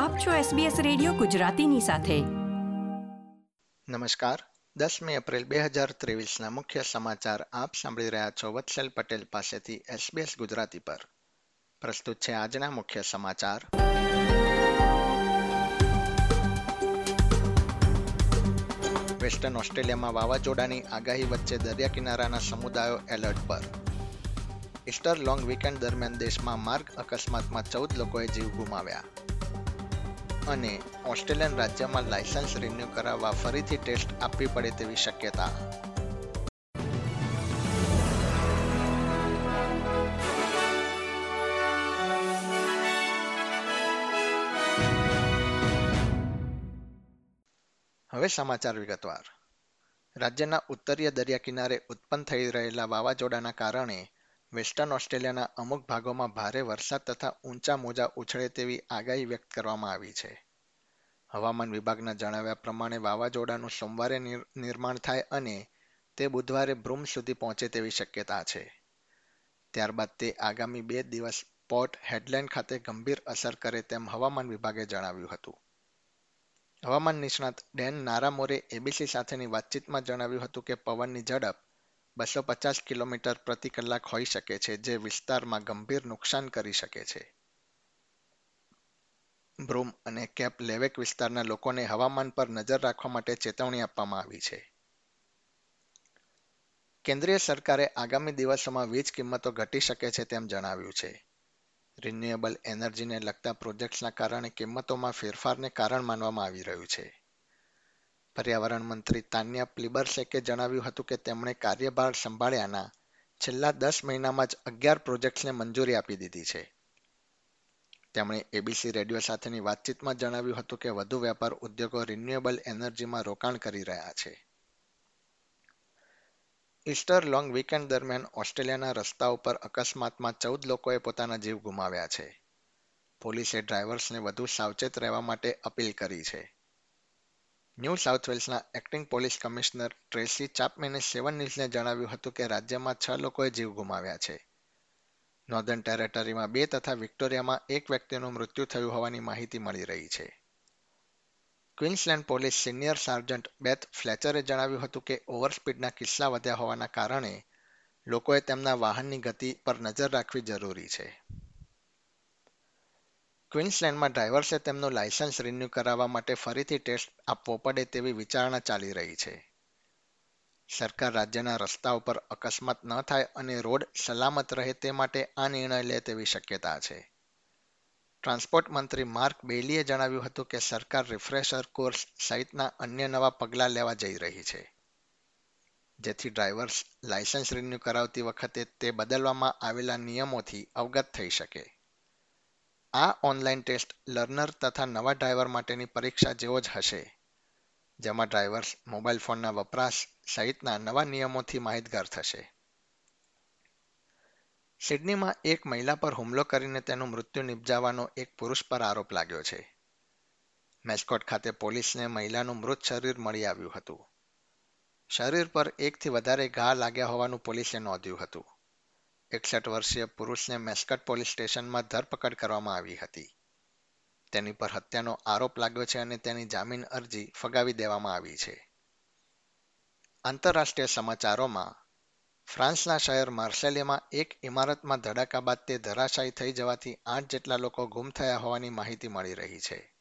આપ છો SBS radio ગુજરાતીની સાથે. નમસ્કાર. દસમી એપ્રિલ બે હજાર ત્રેવીસના મુખ્ય સમાચાર આપ સાંભળી રહ્યા છો વત્સલ પટેલ પાસેથી SBS ગુજરાતી પર. પ્રસ્તુત છે આજના મુખ્ય સમાચાર. વેસ્ટર્ન ઓસ્ટ્રેલિયામાં વાવાઝોડાની આગાહી વચ્ચે દરિયા કિનારાના સમુદાયો એલર્ટ પર. ઇસ્ટર લોંગ વીકેન્ડ દરમિયાન દેશમાં માર્ગ અકસ્માતમાં ચૌદ લોકોએ જીવ ગુમાવ્યા. અને ઓસ્ટ્રેલિયન રાજ્યમાં લાયસન્સ રિન્યૂ કરાવવા ફરીથી ટેસ્ટ આપવી પડે તેવી શક્યતા. હવે સમાચાર વિગતવાર. રાજ્યના ઉત્તરીય દરિયા કિનારે ઉત્પન્ન થઈ રહેલા વાવાઝોડાના કારણે વેસ્ટર્ન ઓસ્ટ્રેલિયાના અમુક ભાગોમાં ભારે વરસાદ તથા ઊંચા મોજા ઉછળે તેવી આગાહી વ્યક્ત કરવામાં આવી છે. હવામાન વિભાગના જણાવ્યા પ્રમાણે વાવાઝોડાનું સોમવારે નિર્માણ થાય અને તે બુધવારે બ્રુમ સુધી પહોંચે તેવી શક્યતા છે. ત્યારબાદ તે આગામી બે દિવસ પોર્ટ હેડલેન્ડ ખાતે ગંભીર અસર કરે તેમ હવામાન વિભાગે જણાવ્યું હતું. હવામાન નિષ્ણાત ડેન નારામોરે એબીસી સાથેની વાતચીતમાં જણાવ્યું હતું કે પવનની ઝડપ બસો પચાસ કિલોમીટર પ્રતિ કલાક હોઈ શકે છે, જે વિસ્તારમાં ગંભીર નુકસાન કરી શકે છે. બ્રૂમ અને કેપ લેવેક વિસ્તારના લોકોને હવામાન પર નજર રાખવા માટે ચેતવણી આપવામાં આવી છે. કેન્દ્રીય સરકારે આગામી દિવસોમાં વીજ કિંમતો ઘટી શકે છે તેમ જણાવ્યું છે. રિન્યુએબલ એનર્જીને લગતા પ્રોજેક્ટ્સના કારણે કિંમતોમાં ફેરફારને કારણ માનવામાં આવી રહ્યું છે. પર્યાવરણ મંત્રી તાન્યા પ્લિબરસેકે જણાવ્યું હતું કે તેમણે કાર્યભાર સંભાળ્યાના છેલ્લા દસ મહિનામાં જ અગિયાર પ્રોજેક્ટ્સને મંજૂરી આપી દીધી છે. તેમણે એબીસી રેડિયો સાથેની વાતચીતમાં જણાવ્યું હતું કે વધુ વેપાર ઉદ્યોગો રિન્યુએબલ એનર્જીમાં રોકાણ કરી રહ્યા છે. ઇસ્ટર લોંગ વીકેન્ડ દરમિયાન ઓસ્ટ્રેલિયાના રસ્તા ઉપર અકસ્માતમાં ચૌદ લોકોએ પોતાના જીવ ગુમાવ્યા છે. પોલીસે ડ્રાઈવર્સને વધુ સાવચેત રહેવા માટે અપીલ કરી છે. ન્યૂ સાઉથ વેલ્સના એક્ટિંગ પોલીસ કમિશનર ટ્રેસી ચાપમેને સેવન ન્યૂઝને જણાવ્યું હતું કે રાજ્યમાં છ લોકોએ જીવ ગુમાવ્યા છે. નોર્ધન ટેરેટરીમાં બે તથા વિક્ટોરિયામાં એક વ્યક્તિનું મૃત્યુ થયું હોવાની માહિતી મળી રહી છે. Queensland police senior sergeant Beth ફ્લેચરે જણાવ્યું હતું કે ઓવરસ્પીડના કિસ્સા વધ્યા હોવાના કારણે લોકોએ તેમના વાહનની ગતિ પર નજર રાખવી જરૂરી છે. ક્વીન્સલેન્ડમાં ડ્રાઈવર્સે તેમનું લાયસન્સ રિન્યૂ કરાવવા માટે ફરીથી ટેસ્ટ આપવો પડે તેવી વિચારણા ચાલી રહી છે. સરકાર રાજ્યના રસ્તા ઉપર અકસ્માત ન થાય અને રોડ સલામત રહે તે માટે આ નિર્ણય લે તેવી શક્યતા છે. ટ્રાન્સપોર્ટ મંત્રી માર્ક બેલીએ જણાવ્યું હતું કે સરકાર રિફ્રેશર કોર્સ સહિતના અન્ય નવા પગલાં લેવા જઈ રહી છે. જેથી ડ્રાઈવર્સ લાયસન્સ રિન્યૂ કરાવતી વખતે તે બદલવામાં આવેલા નિયમોથી અવગત થઈ શકે. આ ઓનલાઈન ટેસ્ટ લર્નર તથા નવા ડ્રાઈવર માટેની પરીક્ષા જેવો જ હશે, જેમાં ડ્રાઈવર્સ મોબાઈલ ફોનના વપરાશ સહિતના નવા નિયમોથી માહિતગાર થશે. સિડનીમાં એક મહિલા પર હુમલો કરીને તેનું મૃત્યુ નિપજાવવાનો એક પુરુષ પર આરોપ લાગ્યો છે. મેસ્કોટ ખાતે પોલીસને મહિલાનું મૃત શરીર મળી આવ્યું હતું. શરીર પર એકથી વધારે ઘા લાગ્યા હોવાનું પોલીસે નોંધ્યું હતું. એકસઠ વર્ષીય પુરુષને મેસ્કટ પોલીસ સ્ટેશનમાં ધરપકડ કરવામાં આવી હતી. તેની પર હત્યાનો આરોપ લાગ્યો છે અને તેની જામીન અરજી ફગાવી દેવામાં આવી છે. આંતરરાષ્ટ્રીય સમાચારોમાં, ફ્રાન્સના શહેર માર્સેલેમાં એક ઇમારતમાં ધડાકા બાદ તે ધરાશાયી થઈ જવાથી આઠ જેટલા લોકો ગુમ થયા હોવાની માહિતી મળી રહી છે.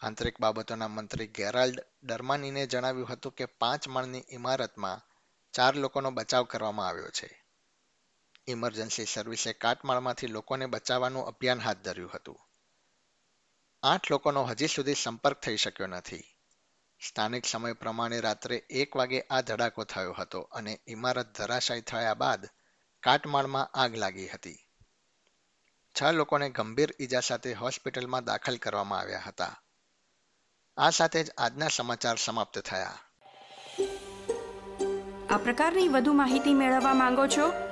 આંતરિક બાબતોના મંત્રી ગેરાલ્ડ ડરમાનીને જણાવ્યું હતું કે પાંચ માળની ઇમારતમાં ચાર લોકોનો બચાવ કરવામાં આવ્યો છે. ઇમરજન્સી સર્વિસે કાટમાળમાંથી લોકોને બચાવવાનું અભિયાન હાથ ધર્યું હતું. આઠ લોકોનો હજી સુધી સંપર્ક થઈ શક્યો નથી. સ્થાનિક સમય પ્રમાણે રાત્રે એક વાગે આ ધડાકો થયો હતો અને ઇમારત ધરાશાયી થયા બાદ કાટમાળમાં આગ લાગી હતી. છ લોકોને ગંભીર ઈજા સાથે હોસ્પિટલમાં દાખલ કરવામાં આવ્યા હતા. આ સાથે જ આજના સમાચાર સમાપ્ત થયા. આ પ્રકારની વધુ માહિતી મેળવવા માંગો છો